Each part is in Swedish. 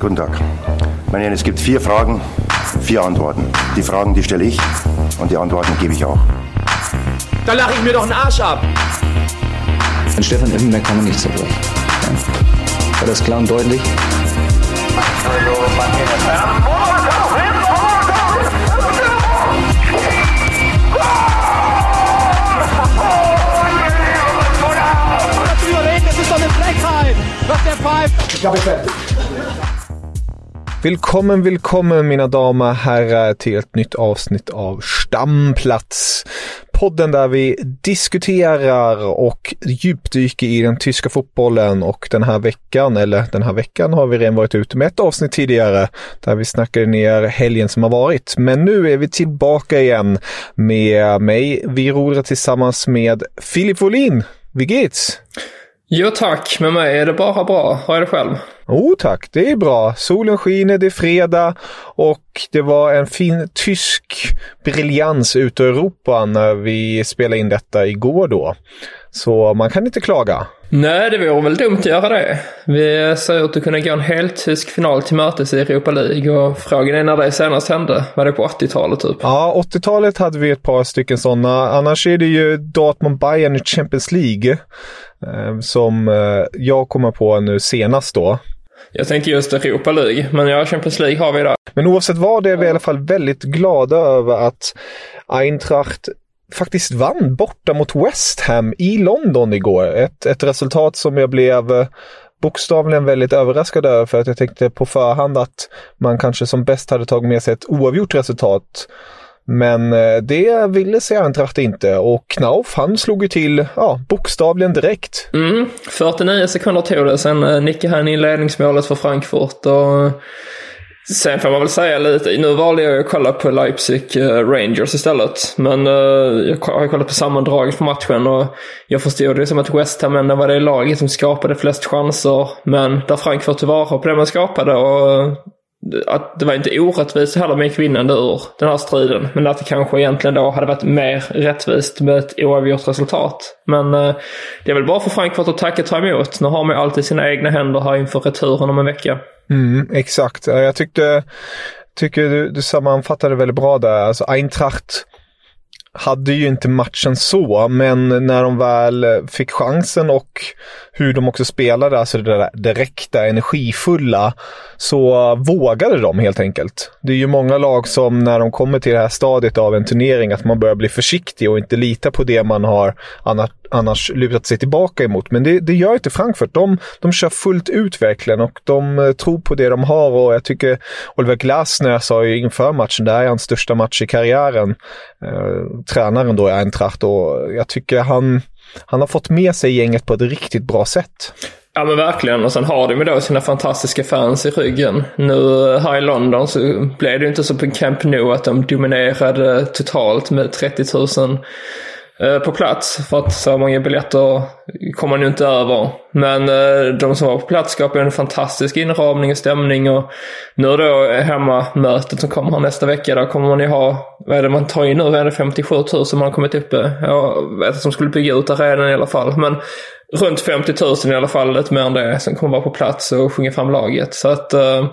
Guten Tag. Meine Herren, es gibt vier Fragen, vier Antworten. Die Fragen, die stelle ich und die Antworten gebe ich auch. Da lache ich mir doch einen Arsch ab. An Stefan Effenberg kann man nicht zerbrechen. Ja. War das klar und deutlich? Das ist doch eine Frechheit, was der pfeift. Ich habe fertig. Välkommen, välkommen mina damer och herrar till ett nytt avsnitt av Stamplats. Podden där vi diskuterar och djupdyker i den tyska fotbollen och den här veckan, eller den här veckan har vi redan varit ute med ett avsnitt tidigare där vi snackade ner helgen som har varit. Men nu är vi tillbaka igen med mig, vi rodar tillsammans med Filip Wåhlin. Wie geht's? Jo tack, med mig är det bara bra. Hur är det själv? Jo tack, det är bra. Solen skiner, det är fredag och det var en fin tysk briljans ute i Europa när vi spelade in detta igår då. Så man kan inte klaga. Nej, det vore väl dumt att göra det. Vi ser ut att kunna gå en helt tysk final till mötes i Europa League och frågan är när det senast hände. Var det på 80-talet typ? Ja, 80-talet hade vi ett par stycken sådana. Annars är det ju Dortmund-Bayern i Champions League som eh, jag kommer på nu senast då. Jag tänkte just Europa League, men ja, Champions League har vi där. Men oavsett vad är vi i alla fall väldigt glada över att Eintracht faktiskt vann borta mot West Ham i London igår. Ett, ett resultat som jag blev eh, bokstavligen väldigt överraskad över för att jag tänkte på förhand att man kanske som bäst hade tagit med sig ett oavgjort resultat. Men eh, det ville sig Eintracht inte och Knauf han slog ju till, ja, bokstavligen direkt. Mm, 49 sekunder tog det, sen eh, nickade han in ledningsmålet för Frankfurt och eh, Sen får man väl säga lite, nu valde jag att kolla på Leipzig Rangers istället. Men jag har kollat på sammandraget för matchen och jag förstod det som att West Ham ändå var det laget som skapade flest chanser. Men där Frankfurt var på det man skapade och att det var inte orättvist heller med vinnande ur den här striden. Men att det kanske egentligen då hade varit mer rättvist med ett oavgjort resultat. Men eh, det är väl bara för Frankfurt att tacka och ta emot. Nu har man ju alltid sina egna händer här inför returen om en vecka. Mm, exakt. Jag tyckte, tycker du, du sammanfattade väldigt bra där. Alltså Eintracht hade ju inte matchen så, men när de väl fick chansen och hur de också spelade, alltså det där direkta, energifulla, så vågade de helt enkelt. Det är ju många lag som när de kommer till det här stadiet av en turnering att man börjar bli försiktig och inte lita på det man har annat annars lutat sig tillbaka emot. Men det, det gör inte Frankfurt. De, de kör fullt ut verkligen och de eh, tror på det de har och jag tycker Oliver Glasner sa ju inför matchen, det här är hans största match i karriären. Eh, tränaren då i Eintracht och jag tycker han, han har fått med sig gänget på ett riktigt bra sätt. Ja men verkligen och sen har de ju då sina fantastiska fans i ryggen. Nu eh, här i London så blev det ju inte så på Camp Nou att de dominerade totalt med 30 000 Eh, på plats. För att så många biljetter kommer man ju inte över. Men eh, de som var på plats skapade en fantastisk inramning och stämning. Och nu då hemmamötet som kommer här nästa vecka, där kommer man ju ha, vad är det man tar in nu? Är det 57 000 man har kommit upp Jag vet att de skulle bygga ut arenan i alla fall. Men runt 50 000 i alla fall, lite mer än det, som kommer vara på plats och sjunga fram laget. Så att uh,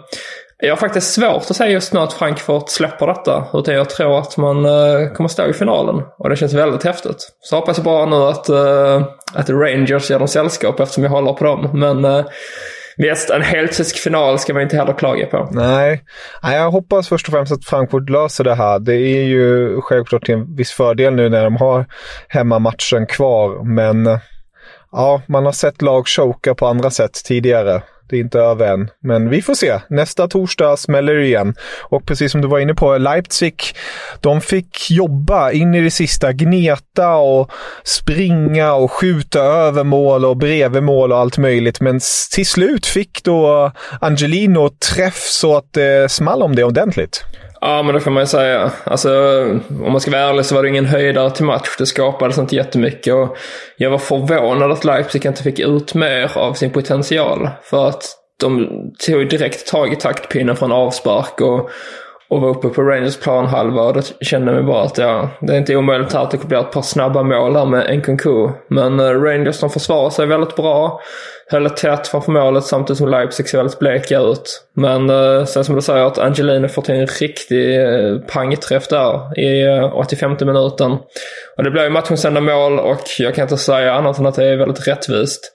jag har faktiskt svårt att säga just nu att Frankfurt släpper detta. Utan jag tror att man uh, kommer stå i finalen. Och det känns väldigt häftigt. Så hoppas jag bara nu att, uh, att Rangers gör dem sällskap eftersom jag håller på dem. Men uh, Visst, en heltysk final ska man inte heller klaga på. Nej. Nej, jag hoppas först och främst att Frankfurt löser det här. Det är ju självklart till en viss fördel nu när de har hemmamatchen kvar, men ja, man har sett lag choka på andra sätt tidigare. Det är inte över än. Men vi får se. Nästa torsdag smäller det igen. Och precis som du var inne på, Leipzig, de fick jobba in i det sista, gneta och springa och skjuta över mål och bredvid mål och allt möjligt. Men till slut fick då Angelino träff så att det small om det ordentligt. Ja, men det får man ju säga. Alltså, om man ska vara ärlig så var det ingen höjdare till match. Det skapades inte jättemycket och jag var förvånad att Leipzig inte fick ut mer av sin potential. För att de tog direkt tag i taktpinnen från avspark och, och var uppe på Rangers planhalva och då kände jag mig bara att ja, det är inte omöjligt att det blir ett par snabba mål här med Nkunku. Men uh, Rangers de försvarar sig väldigt bra. Höll tätt framför målet samtidigt som Leipzig ser väldigt bleka ut. Men eh, uh, sen som du säger att Angelino får till en riktig uh, pangträff där i uh, 85 minuten. Och det blir ju matchens enda mål och jag kan inte säga annat än att det är väldigt rättvist.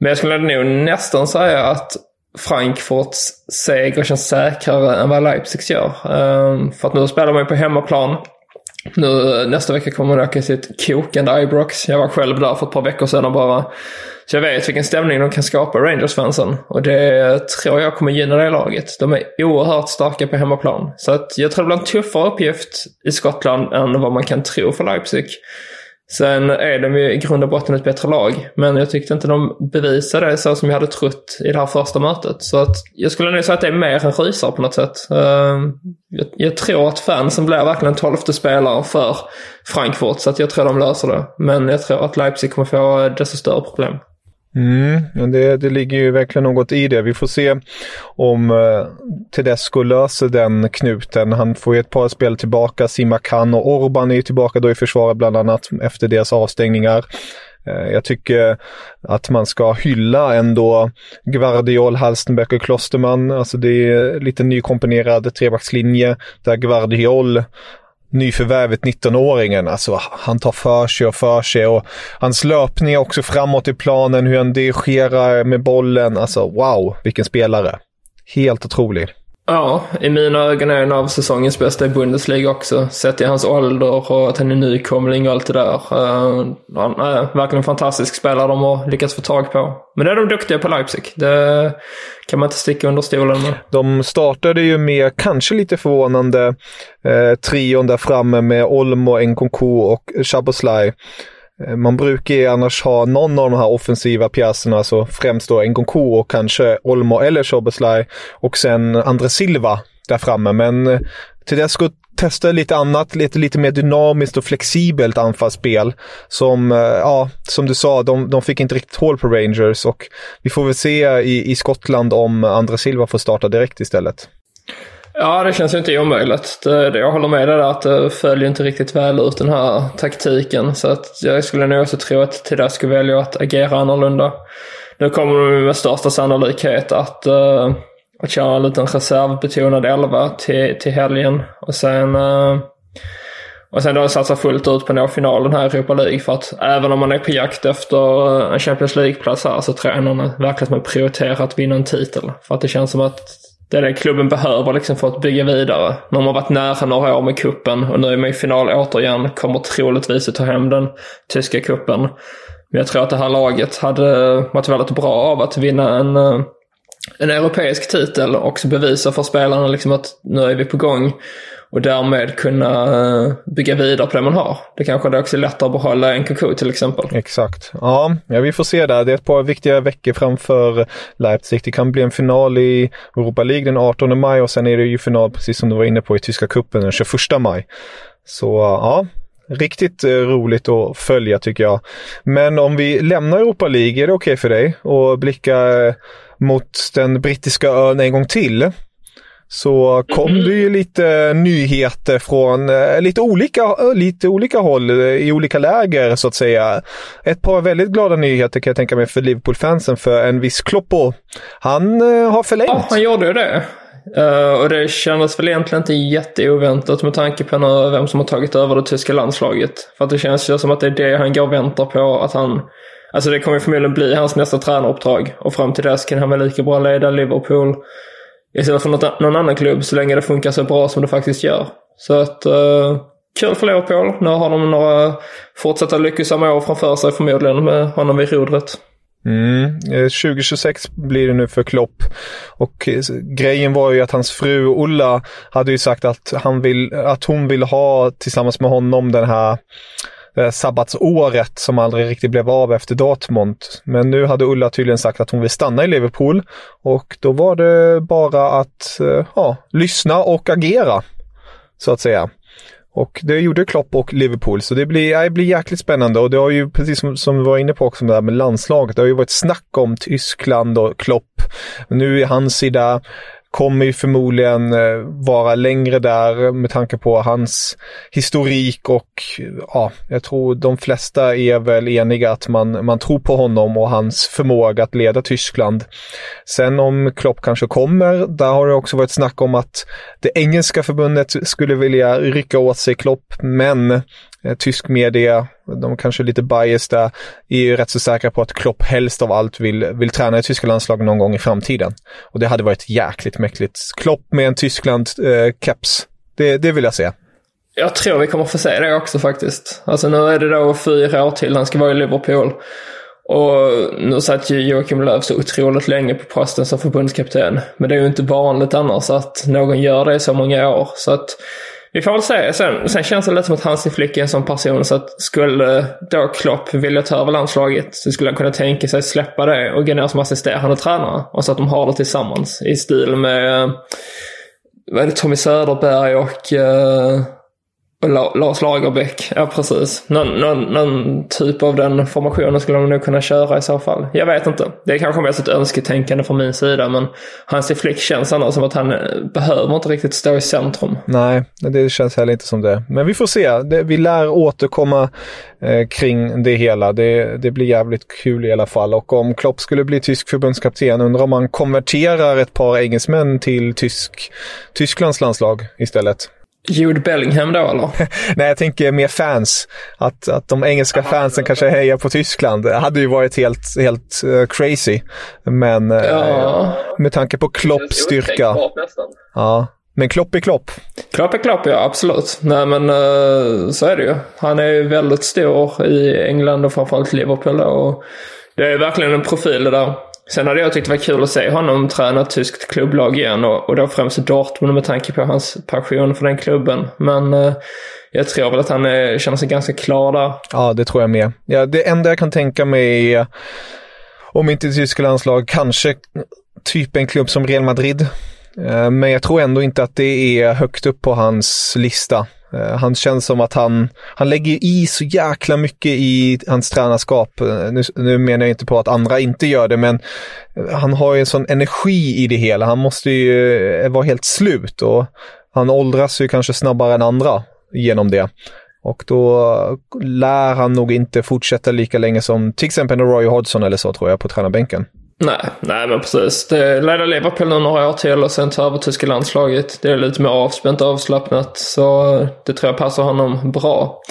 Men jag skulle nog nästan säga att Frankfurts seger känns säkrare än vad Leipzigs gör. Ehm, för att nu spelar man ju på hemmaplan. Nu, nästa vecka kommer man åka till ett kokande Ibrox. Jag var själv där för ett par veckor sedan bara. Så jag vet vilken stämning de kan skapa, Rangers-fansen. Och det tror jag kommer gynna det laget. De är oerhört starka på hemmaplan. Så att jag tror det blir en tuffare uppgift i Skottland än vad man kan tro för Leipzig. Sen är de ju i grund och botten ett bättre lag, men jag tyckte inte de bevisade det så som jag hade trott i det här första mötet. Så att jag skulle nog säga att det är mer än rysare på något sätt. Ehm, jag, jag tror att fansen blir verkligen tolfte spelare för Frankfurt, så att jag tror de löser det. Men jag tror att Leipzig kommer få desto större problem. Mm, det, det ligger ju verkligen något i det. Vi får se om eh, Tedesco löser den knuten. Han får ju ett par spel tillbaka. Simakan och Orban är ju tillbaka då i försvaret bland annat efter deras avstängningar. Eh, jag tycker att man ska hylla ändå Gvardiol, Halstenbeck och Klosterman. Alltså det är lite nykomponerad trebackslinje där Gvardiol nyförvärvet 19-åringen. Alltså, han tar för sig och för sig och hans löpning också framåt i planen, hur han dirigerar med bollen. Alltså wow, vilken spelare. Helt otrolig. Ja, i mina ögon är han av säsongens bästa i Bundesliga också. Sett i hans ålder och att han är nykomling och allt det där. Uh, han är verkligen en fantastisk spelare de har lyckats få tag på. Men det är de duktiga på Leipzig. Det kan man inte sticka under stolen med. De startade ju med, kanske lite förvånande, eh, trion där framme med Olmo, Nkunku och Chaboslaj. Eh, man brukar ju annars ha någon av de här offensiva pjäserna, alltså främst då Nkunku och kanske Olmo eller Soboslaj och sen André Silva där framme. Men eh, Tedesco testa lite annat, lite, lite mer dynamiskt och flexibelt anfallsspel. Som, eh, ja, som du sa, de, de fick inte riktigt hål på Rangers och vi får väl se i, i Skottland om André Silva får starta direkt istället. Ja, det känns ju inte omöjligt. Det, jag håller med dig där att det följer inte riktigt väl ut den här taktiken. Så att jag skulle nog också tro att Tedesco väljer att agera annorlunda. Nu kommer de med största sannolikhet att, uh, att köra en liten reservbetonad elva till, till helgen. Och sen, uh, och sen då satsa fullt ut på att nå finalen här i Europa League. För att även om man är på jakt efter eh, en Champions League-plats här så tror jag ändå verkligen att man prioriterar att vinna en titel. För att det känns som att det är det klubben behöver liksom för att bygga vidare. De har varit nära några år med kuppen och nu är man i final återigen. Kommer troligtvis att ta hem den tyska kuppen. Men jag tror att det här laget hade varit väldigt bra av att vinna en, eh, en europeisk titel och också bevisa för spelarna liksom att nu är vi på gång. Och därmed kunna eh, bygga vidare på det man har. Det kanske är också lättare att behålla en till exempel. Exakt. Ja, ja, vi får se där. Det är ett par viktiga veckor framför Leipzig. Det kan bli en final i Europa League den 18 maj och sen är det ju final, precis som du var inne på, i Tyska cupen den 21 maj. Så ja, Riktigt eh, roligt att följa tycker jag. Men om vi lämnar Europa League, är det okej okay för dig att blicka eh, mot den brittiska ön en gång till? så kom det ju lite nyheter från eh, lite olika, eh, lite olika håll eh, i olika läger så att säga. Ett par väldigt glada nyheter kan jag tänka mig för Liverpool-fansen för en viss Kloppo. Han har förlängt. Ja, han gjorde ju det. Uh, och det kändes väl egentligen inte jätteoväntat med tanke på vem som har tagit över det tyska landslaget. För att det känns ju som att det är det han går och väntar på. Att han, alltså det kommer förmodligen bli hans nästa tränaruppdrag. Och fram till dess kan han väl lika bra leda Liverpool istället för något, någon annan klubb så länge det funkar så bra som det faktiskt gör. Så att uh, kul för Liverpool. Nu har de några fortsatta lyckosamma år framför sig förmodligen med honom vid rodret. Mm. Eh, 2026 blir det nu för Klopp. Och eh, grejen var ju att hans fru Ulla hade ju sagt att, han vill, att hon vill ha tillsammans med honom den här eh, sabbatsåret som aldrig riktigt blev av efter Dortmund. Men nu hade Ulla tydligen sagt att hon vill stanna i Liverpool och då var det bara att eh, ja, lyssna och agera, så att säga. Och det gjorde Klopp och Liverpool, så det blir, det blir jäkligt spännande. Och det har ju, precis som, som vi var inne på också med det här med landslaget, det har ju varit snack om Tyskland och Klopp. Nu är hans sida kommer ju förmodligen eh, vara längre där med tanke på hans historik och ja, jag tror de flesta är väl eniga att man, man tror på honom och hans förmåga att leda Tyskland. Sen om Klopp kanske kommer, där har det också varit snack om att det engelska förbundet skulle vilja rycka åt sig Klopp, men Eh, tysk media, de kanske är lite biased där, är ju rätt så säkra på att Klopp helst av allt vill, vill träna i tyska landslaget någon gång i framtiden. Och det hade varit jäkligt mäktigt. Klopp med en Tyskland-keps, eh, det, det vill jag se. Jag tror vi kommer få se det också faktiskt. Alltså nu är det då fyra år till han ska vara i Liverpool. Och nu satt ju Joakim Löw så otroligt länge på posten som förbundskapten. Men det är ju inte vanligt annars att någon gör det i så många år. Så att vi får väl se. Sen, sen känns det lite som att Hansi Flick är en sån person så att skulle då Klopp vilja ta över landslaget så skulle han kunna tänka sig släppa det och gå ner som assisterande tränare. Och så att de har det tillsammans i stil med eh, vad är det, Tommy Söderberg och uh, och Lars Lagerbäck, ja precis. Någon, någon, någon, typ av den formationen skulle de nog kunna köra i så fall. Jag vet inte. Det är kanske mest ett önsketänkande från min sida men Hansi Flick känns ändå som att han eh, behöver inte riktigt stå i centrum. Nej, det känns heller inte som det. Men vi får se. vi lär återkomma eh, kring det hela. Det, det blir jävligt kul i alla fall. Och om Klopp skulle bli tysk förbundskapten, undrar om han konverterar ett par engelsmän till tysk, Tysklands landslag istället. Jude Bellingham då eller? Nej, jag tänker mer fans. Att, att de engelska Aha, fansen kanske hejar på Tyskland. Det hade ju varit helt, helt uh, crazy. Men uh, ja. med tanke på Klopps styrka. Ja, men Klopp är Klopp. Klopp är Klopp, ja absolut. Nej men uh, så är det ju. Han är ju väldigt stor i England och framförallt Liverpool. Och det är verkligen en profil det där. Sen hade jag tyckt det var kul att se honom träna ett tyskt klubblag igen och, och då främst Dortmund med tanke på hans passion för den klubben. Men eh, jag tror väl att han är, känner sig ganska klar där. Ja, det tror jag med. Ja, det enda jag kan tänka mig är, om inte tyska landslag, kanske typ en klubb som Real Madrid. Eh, men jag tror ändå inte att det är högt upp på hans lista. Eh, han känns som att han, han lägger i så jäkla mycket i hans tränarskap. Eh, nu, nu menar jag inte på att andra inte gör det, men eh, han har ju en sån energi i det hela. Han måste ju vara helt slut och han åldras ju kanske snabbare än andra genom det. Och då lär han nog inte fortsätta lika länge som till exempel Roy Hodgson eller så tror jag på tränarbänken. Nej, nej men precis. Det leder Liverpool nu några år till och sen ta över tyska landslaget. Det är lite mer avspänt och avslappnat. Så det tror jag passar honom bra.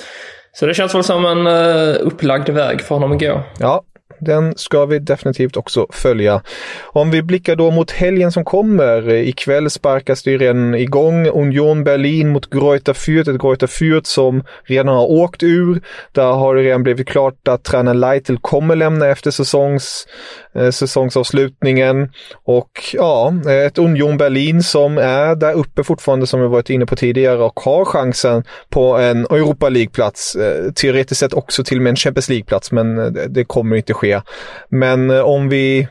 Så det känns väl som en eh, upplagd väg för honom att gå. Ja, den ska vi definitivt också följa. Om vi blickar då mot helgen som kommer. Eh, ikväll sparkas det redan igång. Union Berlin mot Greuther Fürth. Ett Greuther Fürth som redan har åkt ur. Där har det redan blivit klart att tränaren Leitl kommer lämna efter säsongs, Eh, säsongsavslutningen. Och ja, eh, ett Union Berlin som är där uppe fortfarande som vi varit inne på tidigare och har chansen på en Europa League-plats. Eh, teoretiskt sett också till och med en Champions League-plats men det kommer inte ske men om vi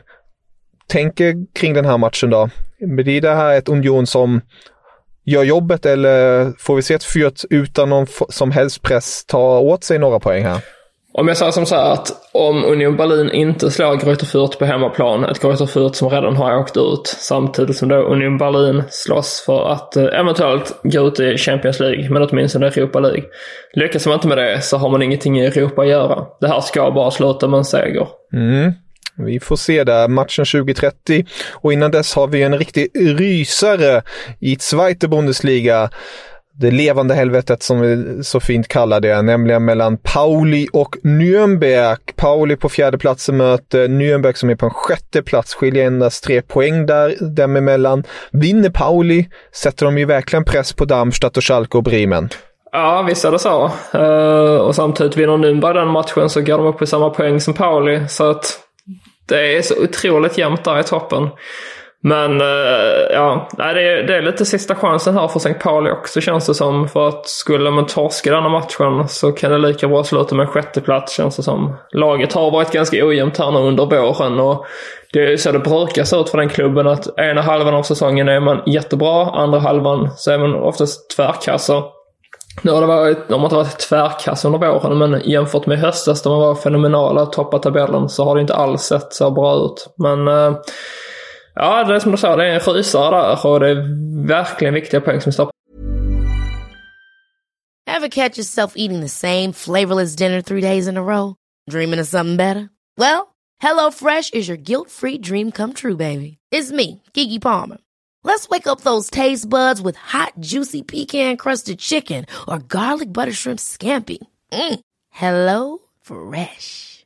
tänker kring den här matchen då. Blir det här ett Union som gör jobbet eller får vi se ett Fürth utan någon som helst press ta åt sig några poäng här? Om jag säger som så här att om Union Berlin inte slår Greuther Fürth på hemmaplan, ett Greuther Fürth som redan har åkt ut, samtidigt som då Union Berlin slåss för att eh, eventuellt gå ut i Champions League, men åtminstone Europa League. Lyckas man inte med det så har man ingenting i Europa att göra. Det här ska bara sluta med en seger. Mm. Vi får se där, matchen 2030 och innan dess har vi en riktig rysare i Zweite Bundesliga det levande helvetet som vi så fint kallar det, nämligen mellan Pauli och Nürnberg. Pauli på fjärde platsen möter Nürnberg som är på en sjätte plats, skiljer endast tre poäng där, dem emellan. Vinner Pauli sätter de ju verkligen press på Darmstadt och Schalke och Bremen. Ja, visst är det så. Uh, och samtidigt vinner Nürnberg den matchen så går de upp i samma poäng som Pauli. Så att det är så otroligt jämnt där i toppen. Men eh, ja, det är, det är lite sista chansen här för St. Pauli också känns det som. För att skulle man torska denna matchen så kan det lika bra sluta med en sjätteplats känns det som. Laget har varit ganska ojämnt här nu under våren och det är så det brukar se ut för den klubben att ena halvan av säsongen är man jättebra, andra halvan så är man oftast tvärkassa. Nu har det varit, de har inte varit tvärkass under våren, men jämfört med höstas då man var fenomenala och toppade tabellen så har det inte alls sett så bra ut. Men eh, Ja, det är som du sa, det är en rysare där och det är verkligen viktiga poäng som står Ever catch yourself eating the same flavorless dinner three days in a row? Dreaming of something better? Well, hello fresh is your guilt free dream come true baby. It's me, Gigi Palmer. Let's wake up those taste buds with hot juicy pecan crusted chicken or garlic butter shrimp scampi. Mm. Hello fresh.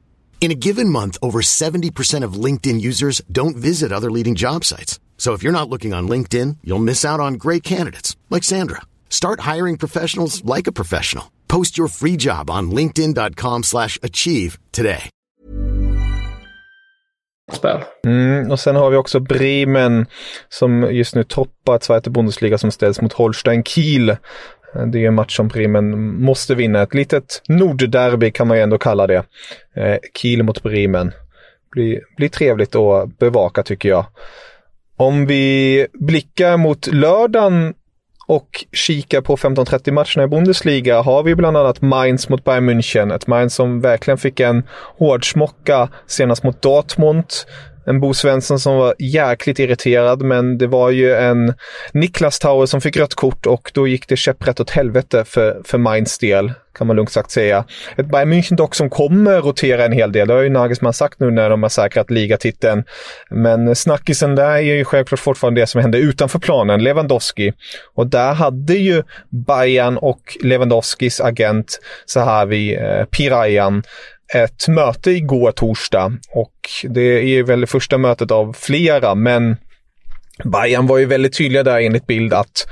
In a given month, over 70% of LinkedIn users don't visit other leading job sites. So if you're not looking on LinkedIn, you'll miss out on great candidates like Sandra. Start hiring professionals like a professional. Post your free job on linkedin.com/achieve today. Mm, och sen har vi också Bremen som just nu toppar Zweite Bundesliga som ställs mot Holstein Kiel. Eh, det är en match som Bremen måste vinna. Ett litet nordderby kan man ju ändå kalla det. Eh, Kiel mot Bremen. Blir, blir trevligt att bevaka tycker jag. Om vi blickar mot lördagen och kikar på 15.30 matcherna i Bundesliga har vi bland annat Mainz mot Bayern München. Ett Mainz som verkligen fick en hårdsmocka senast mot Dortmund en Bo Svensson som var jäkligt irriterad, men det var ju en Niklas Tauer som fick rött kort och då gick det käpprätt åt helvete för, för Mainz del, kan man lugnt sagt säga. Ett Bayern München dock som kommer rotera en hel del, det har ju Nagelsmann sagt nu när de har säkrat ligatiteln. Men snackisen där är ju självklart fortfarande det som hände utanför planen, Lewandowski. Och där hade ju Bayern och Lewandowskis agent Sahavi eh, Pirayan ett möte igår torsdag och det är väl det första mötet av flera, men Bayern var ju väldigt tydliga där enligt bild att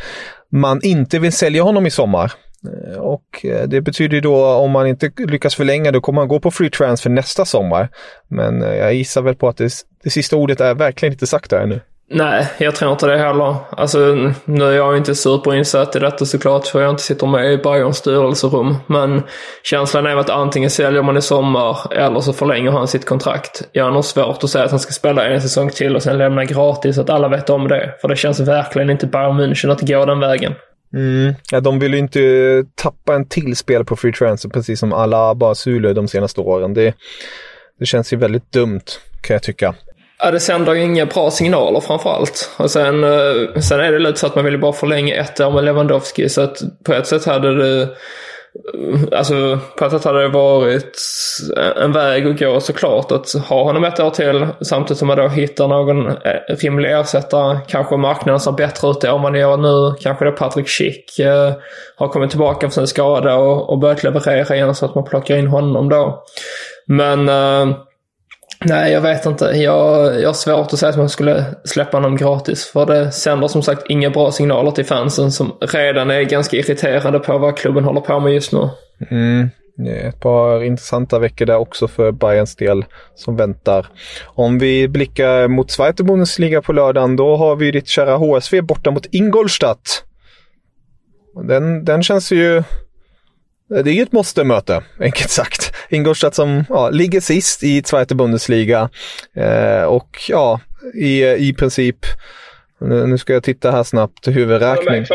man inte vill sälja honom i sommar. Eh, och eh, det betyder då om man inte lyckas förlänga då kommer man gå på free transfer nästa sommar. Men eh, jag gissar väl på att det, det sista ordet är verkligen inte sagt där ännu. Nej, jag tror inte det heller. Alltså, nu är jag inte superinsatt i detta såklart, för jag inte sitter med i Bayerns styrelserum. Men känslan är att antingen säljer man i sommar eller så förlänger han sitt kontrakt. Jag har nog svårt att säga att han ska spela en säsong till och sen lämna gratis, så att alla vet om det. För det känns verkligen inte Bayern München att gå den vägen. Mm. Ja, de vill ju inte tappa en till spel på free transfer, precis som alla bara Sule de senaste åren. Det, det känns ju väldigt dumt, kan jag tycka. Ja, det sänder ju inga bra signaler framförallt. Och sen, eh, sen är det lite så att man vill bara förlänga ett år med Lewandowski. Så att på ett sätt hade det eh, Alltså på ett sätt hade det varit en väg att gå såklart att ha honom ett år till samtidigt som man då hittar någon eh, rimlig ersättare. Kanske marknaden ser bättre ut än man gör nu. Kanske det Patrick Schick eh, har kommit tillbaka från sin skada och, och börjat leverera igen så att man plockar in honom då. Men eh, Nej, jag vet inte. Jag, jag har svårt att säga att man skulle släppa honom gratis. För det sänder som sagt inga bra signaler till fansen som redan är ganska irriterade på vad klubben håller på med just nu. Mm. Ett par intressanta veckor där också för Bayerns del som väntar. Om vi blickar mot Zweite Bundesliga på lördagen, då har vi ditt kära HSV borta mot Ingolstadt. Den, den känns ju Eh, det är ju ett måste-möte, enkelt sagt. Ingolstadt som ja, ligger sist i Zweite Bundesliga eh, och ja, i, i princip, nu, nu ska jag titta här snabbt, huvudräkning.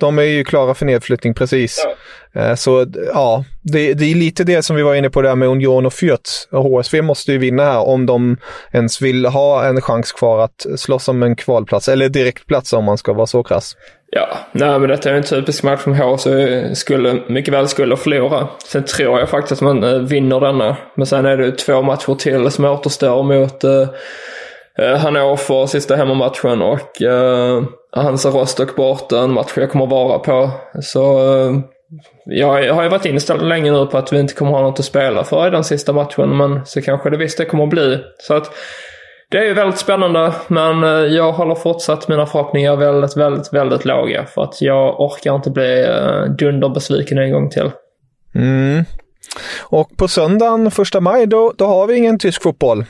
De är ju klara för nedflyttning, precis. Ja. Eh, så ja, det, det, är lite det som vi var inne på där med Union och Fürth. HSV måste ju vinna här om de ens vill ha en chans kvar att slåss om en kvalplats, eller direktplats om man ska vara så krass. Ja, nej men detta är en typisk match som HC skulle, mycket väl skulle förlora. Sen tror jag faktiskt att man eh, vinner denna. Men sen är det två matcher till som återstår mot eh, Eh, Hannover sista hemmamatchen och eh, Hansa Rostock borta, en match jag kommer vara på. Så eh, jag har ju varit inställd länge nu på att vi inte kommer ha något att spela för i den sista matchen, men så kanske det visst det kommer att bli. Så att det är ju väldigt spännande, men eh, jag håller fortsatt mina förhoppningar väldigt, väldigt, väldigt låga. För att jag orkar inte bli eh, dunderbesviken en gång till. Mm. Och på söndagen, första maj, då, då har vi ingen tysk fotboll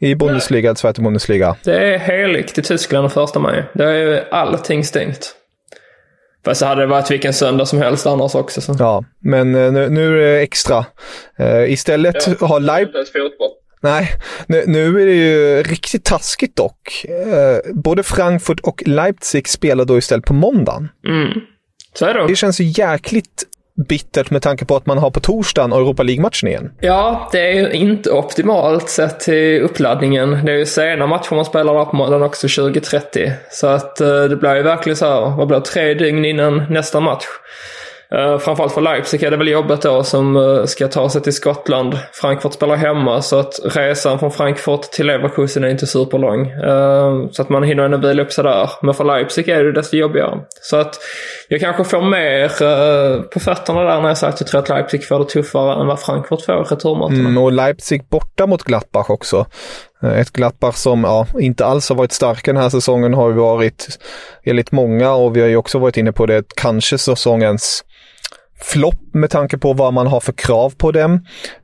i Bundesliga, Zweite Bundesliga. Det är heligt i Tyskland den första maj. Det är ju allting stängt. Fast så hade det varit vilken söndag som helst annars också. Så. Ja, men eh, nu, nu är det extra. Uh, istället ja, har Leipzig... Nej, nu, nu, är det ju riktigt taskigt dock. Uh, både Frankfurt och Leipzig spelar då istället på måndagen. Mm. Så är det. Det känns ju jäkligt bittert med tanke på att man har på torsdagen och Europa League-matchen igen. Ja, det är ju inte optimalt sett till uppladdningen. Det är ju sena matcher man spelar där på måndagen också, 20.30. Så att eh, det blir ju verkligen så här, vad blir det, tre dygn innan nästa match. Uh, framförallt för Leipzig är det väl jobbet då som uh, ska ta sig till Skottland. Frankfurt spelar hemma så att resan från Frankfurt till Leverkusen är inte superlång. Uh, så att man hinner ändå vila upp sig där. Men för Leipzig är det desto jobbigare. Så att jag kanske får mer på fötterna där när jag sagt att jag tror att Leipzig får det tuffare än vad Frankfurt får i returmötena. Mm, och Leipzig borta mot Gladbach också. Ett Gladbach som ja, inte alls har varit starka den här säsongen har ju varit enligt många och vi har ju också varit inne på det, kanske säsongens flopp med tanke på vad man har för krav på dem.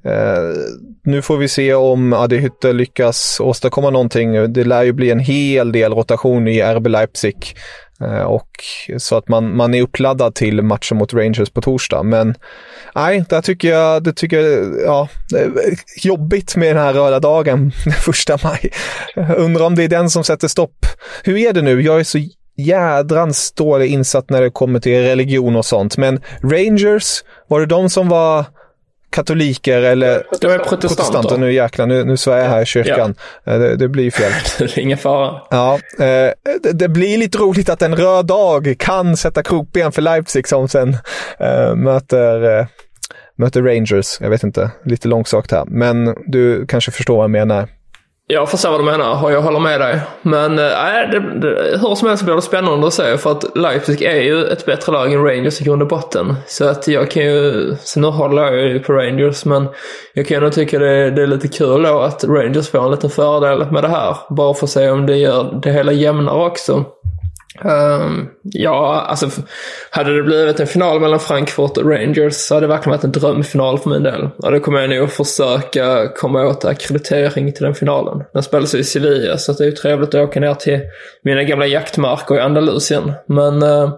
Eh, nu får vi se om Adeyhytte lyckas åstadkomma någonting. Det lär ju bli en hel del rotation i RB Leipzig. Eh, och så att man, man är uppladdad till matchen mot Rangers på torsdag. Men nej, där tycker jag, det tycker jag, ja, eh, jobbigt med den här röda dagen, första maj. Undrar om det är den som sätter stopp. Hur är det nu? Jag är så jädrans dålig insatt när det kommer till religion och sånt. Men Rangers, var det de som var katoliker eller det var protestanter. protestanter. Nu jäklar, nu, nu svär jag här i kyrkan. Ja. Eh, det, det, blir fel. det är ingen fara. Ja, eh, det, det, blir lite roligt att en röd dag kan sätta krokben för Leipzig som sen eh, möter, eh, möter Rangers. Jag vet inte, lite långsökt här. Men du kanske förstår vad jag menar. Jag förstår vad du menar och jag håller med dig. Men äh, det, det, hur som helst blir det spännande att se för att Leipzig är ju ett bättre lag än Rangers i grund och botten. Så att jag kan ju, så nu håller jag ju på Rangers men jag kan ju tycka det, det är lite kul då att Rangers får en liten fördel med det här. Bara för att se om det gör det hela jämnare också. Um, ja, alltså hade det blivit en final mellan Frankfurt och Rangers så hade det verkligen varit en drömfinal för min del. Och då kommer jag nog försöka komma åt akkreditering till den finalen. Den spelas ju i Sevilla så det är ju trevligt att åka ner till mina gamla jaktmarker i Andalusien. Men uh,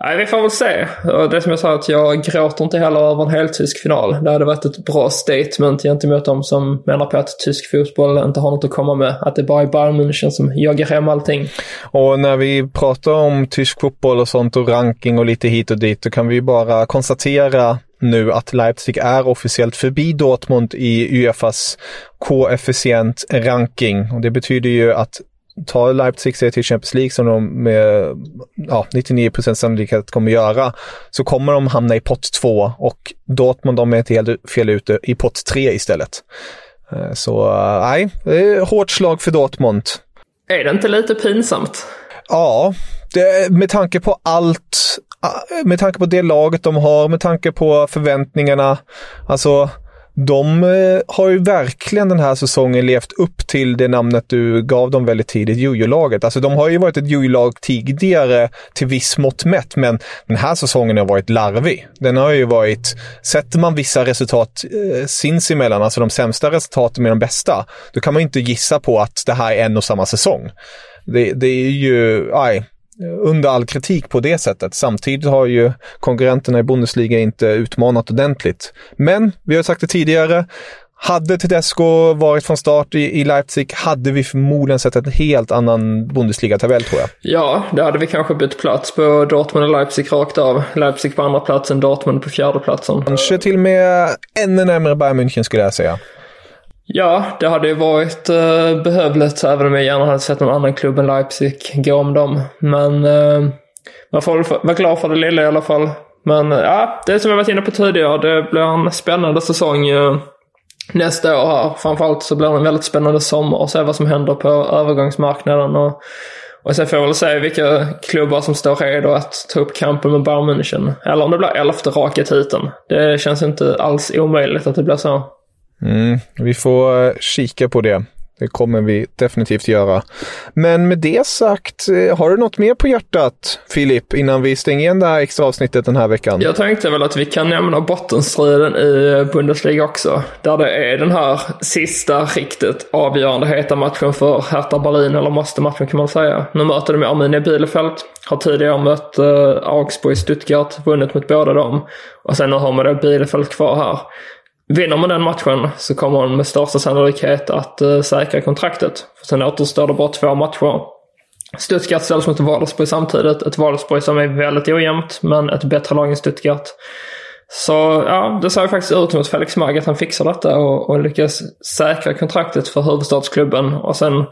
nej, vi får väl se. Och det som jag sa att jag gråter inte heller över en heltysk final. Det hade varit ett bra statement gentemot de som menar på att tysk fotboll inte har något att komma med. Att det bara är Bayern München som jagar hem allting. Och när vi pratar pratar om tysk fotboll och sånt och ranking och lite hit och dit, då kan vi bara konstatera nu att Leipzig är officiellt förbi Dortmund i Uefas koefficient ranking. Och det betyder ju att tar Leipzig sig till Champions League som de med ja, 99 sannolikhet kommer göra, så kommer de hamna i pott 2 och Dortmund de är inte helt fel ute i pott 3 istället. Eh, så eh, nej, det är hårt slag för Dortmund. Är det inte lite pinsamt? Ja, det, med tanke på allt, med tanke på det laget de har, med tanke på förväntningarna. Alltså, de eh, har ju verkligen den här säsongen levt upp till det namnet du gav dem väldigt tidigt, Jojo-laget. Alltså de har ju varit ett Jojo-lag tidigare till viss mått mätt, men den här säsongen har varit larvig. Den har ju varit, sätter man vissa resultat eh, sinsemellan, alltså de sämsta resultaten med de bästa, då kan man inte gissa på att det här är en och samma säsong. Det, det är ju, aj, under all kritik på det sättet. Samtidigt har ju konkurrenterna i Bundesliga inte utmanat ordentligt. Men, vi har sagt det tidigare, hade Tedesco varit från start i, Leipzig hade vi förmodligen sett en helt annan Bundesliga-tabell tror jag. Ja, det hade vi kanske bytt plats på Dortmund och Leipzig rakt av. Leipzig på andra platsen, Dortmund på fjärde platsen. Kanske till och med ännu närmare Bayern München skulle jag säga. Ja, det hade ju varit eh, behövligt även om jag gärna hade sett någon annan klubb än Leipzig gå om dem. Men eh, man får väl vara glad för det lilla i alla fall. Men eh, ja, det som jag varit inne på tidigare, det blir en spännande säsong. Eh, nästa år här. Framförallt så blir det en väldigt spännande sommar och se vad som händer på övergångsmarknaden. Och, och sen får jag väl se vilka klubbar som står redo att ta upp kampen med Bayern München. Eller om det blir elfte raka titeln. Det känns inte alls omöjligt att det blir så. Mm, vi får eh, kika på det. Det kommer vi definitivt göra. Men med det sagt, eh, har du något mer på hjärtat, Filip, innan vi stänger igen det här extra avsnittet den här veckan? Jag tänkte väl att vi kan nämna bottenstriden i eh, Bundesliga också. Där det är den här sista riktigt avgörande heta matchen för Hertha Berlin, eller måste matchen kan man säga. Nu möter de Arminia Bielefeld. Har tidigare mött Augsburg Augsburg Stuttgart, vunnit mot båda dem. Och sen nu har man då Bielefeld kvar här. Vinner man den matchen så kommer man med största sannolikhet att uh, säkra kontraktet. För sen återstår det bara två matcher. Stuttgart ställs mot Wolfsburg samtidigt. Ett Wolfsburg som är väldigt ojämnt, men ett bättre lag än Stuttgart. Så ja, det ser faktiskt ut mot Felix Mag att han fixar detta och, och lyckas säkra kontraktet för huvudstadsklubben. Och sen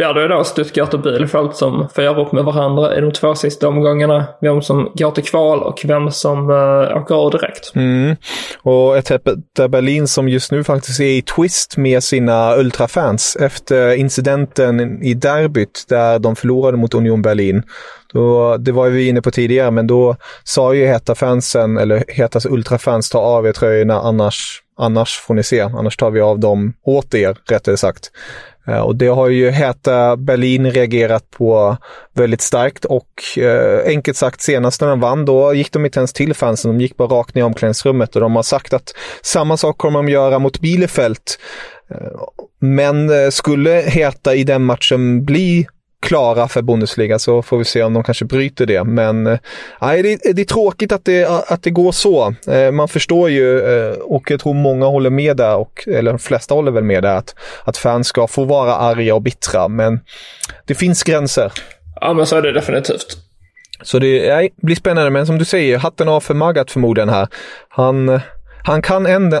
vi det ju då Stuttgart och Bielefeld som får göra upp med varandra i de två sista omgångarna. Vem som går till kval och vem som uh, åker ur direkt. Mm. Och ett Hertha Berlin som just nu faktiskt är i twist med sina ultrafans efter incidenten i derbyt där de förlorade mot Union Berlin. Då, det var vi inne på tidigare, men då sa ju Heta-fansen, eller Hetas ultrafans, ta av er tröjorna annars, annars får ni se, annars tar vi av dem åt er, rättare sagt. Eh, och det har ju Heta Berlin reagerat på väldigt starkt och eh, enkelt sagt senast när de vann då gick de inte ens till fansen, de gick bara rakt ner i omklädningsrummet och de har sagt att samma sak kommer de göra mot Bielefeld. Eh, men eh, skulle Heta i den matchen bli klara för Bundesliga så får vi se om de kanske bryter det. Men äh, det, det är tråkigt att det, att det går så. Äh, man förstår ju äh, och jag tror många håller med där, och, eller de flesta håller väl med där, att, att fans ska få vara arga och bittra. Men det finns gränser. Ja, men så är det definitivt. Så det blir spännande, men som du säger, hatten av för Magat förmodligen här. Han, han kan än,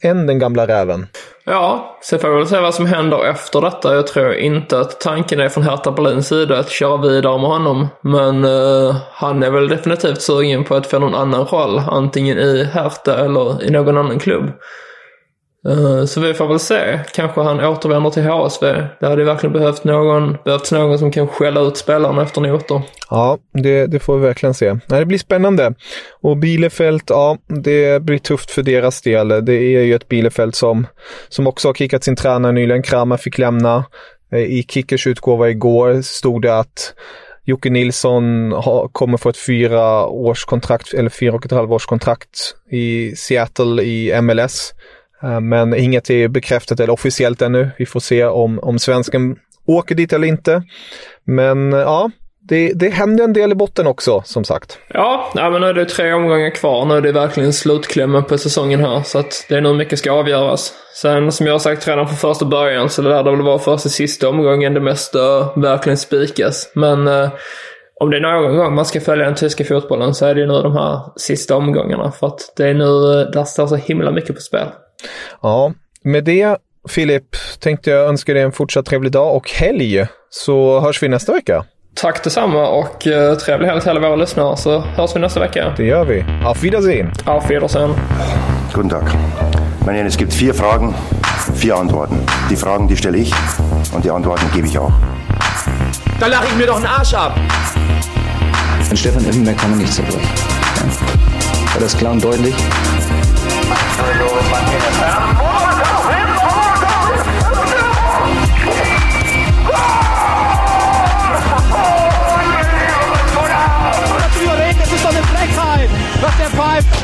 än den gamla räven. Ja, så får vi väl se vad som händer efter detta. Jag tror inte att tanken är från Hertha Berlins sida att köra vidare med honom. Men uh, han är väl definitivt sugen på att få någon annan roll. Antingen i Hertha eller i någon annan klubb. Eh, så vi får väl se. Kanske han återvänder till HSV. Det hade verkligen behövt någon, behövts någon som kan skälla ut spelarna efter noter. Ja, det, det får vi verkligen se. Nej, det blir spännande. Och Bielefeld, ja, det blir tufft för deras del. Det är ju ett Bielefeld som, som också har kickat sin tränare nyligen. Kramer fick lämna. Eh, I Kickers utgåva igår stod det att Jocke Nilsson har, kommer få ett fyra års kontrakt, eller fyra och ett halvt års kontrakt i Seattle i MLS. Eh, men inget är bekräftat eller officiellt ännu. Vi får se om, om svensken åker dit eller inte. Men eh, ja, det, det händer en del i botten också, som sagt. Ja, ja men nu är det tre omgångar kvar. Nu är det verkligen slutklämmen på säsongen här. Så att det är nu mycket ska avgöras. Sen som jag har sagt redan från första början så det lär det väl vara första sista omgången det mesta verkligen spikas. Men eh, om det är någon gång man ska följa den tyska fotbollen så är det ju nu de här sista omgångarna. För att det är nu, eh, där står så himla mycket på spel. Ja, med det Filip tänkte jag önska dig en fortsatt trevlig dag och helg. Så hörs vi nästa vecka. Tack detsamma och uh, trevlig helg till alla våra lyssnare så hörs vi nästa vecka. Det gör vi. Auf Wiedersehen. Auf Wiedersehen. Guten Tag. Meine Herren, es gibt vier Fragen, vier Antworten. Die Fragen, die stelle ich und die Antworten gebe ich auch. Da lache ich mir doch einen Arsch ab. An Stefan Effenberg kann man nicht zerbrechen. Ja. War das klar und deutlich?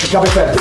Ich glaube, ich fertig.